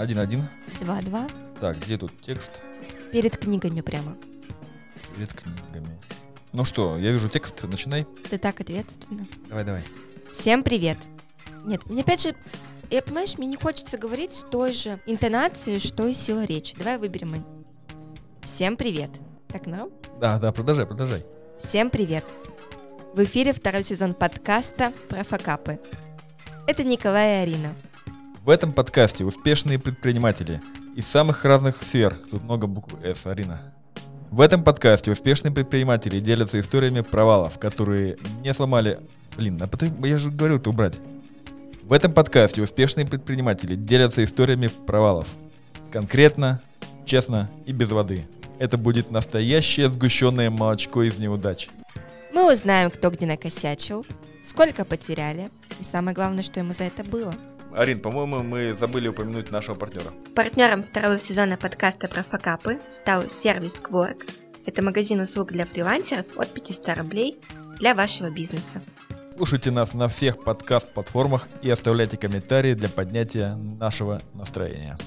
1-1. 2-2. Так, где тут текст? Перед книгами прямо. Перед книгами. Ну что, я вижу текст, начинай. Ты так ответственно. Давай, давай. Всем привет. Нет, мне опять же, я, понимаешь, мне не хочется говорить с той же интонацией, что и сила речи. Давай выберем. Всем привет. Так, ну? Да, да, продолжай, продолжай. Всем привет. В эфире второй сезон подкаста про факапы. Это Николай и Арина. В этом подкасте успешные предприниматели из самых разных сфер. Тут много букв «С», Арина. В этом подкасте успешные предприниматели делятся историями провалов, которые не сломали... Блин, а потом я же говорил это убрать. В этом подкасте успешные предприниматели делятся историями провалов. Конкретно, честно и без воды. Это будет настоящее сгущенное молочко из неудач. Мы узнаем, кто где накосячил, сколько потеряли, и самое главное, что ему за это было. Арин, по-моему, мы забыли упомянуть нашего партнера. Партнером второго сезона подкаста про факапы стал сервис Quark. Это магазин услуг для фрилансеров от 500 рублей для вашего бизнеса. Слушайте нас на всех подкаст-платформах и оставляйте комментарии для поднятия нашего настроения.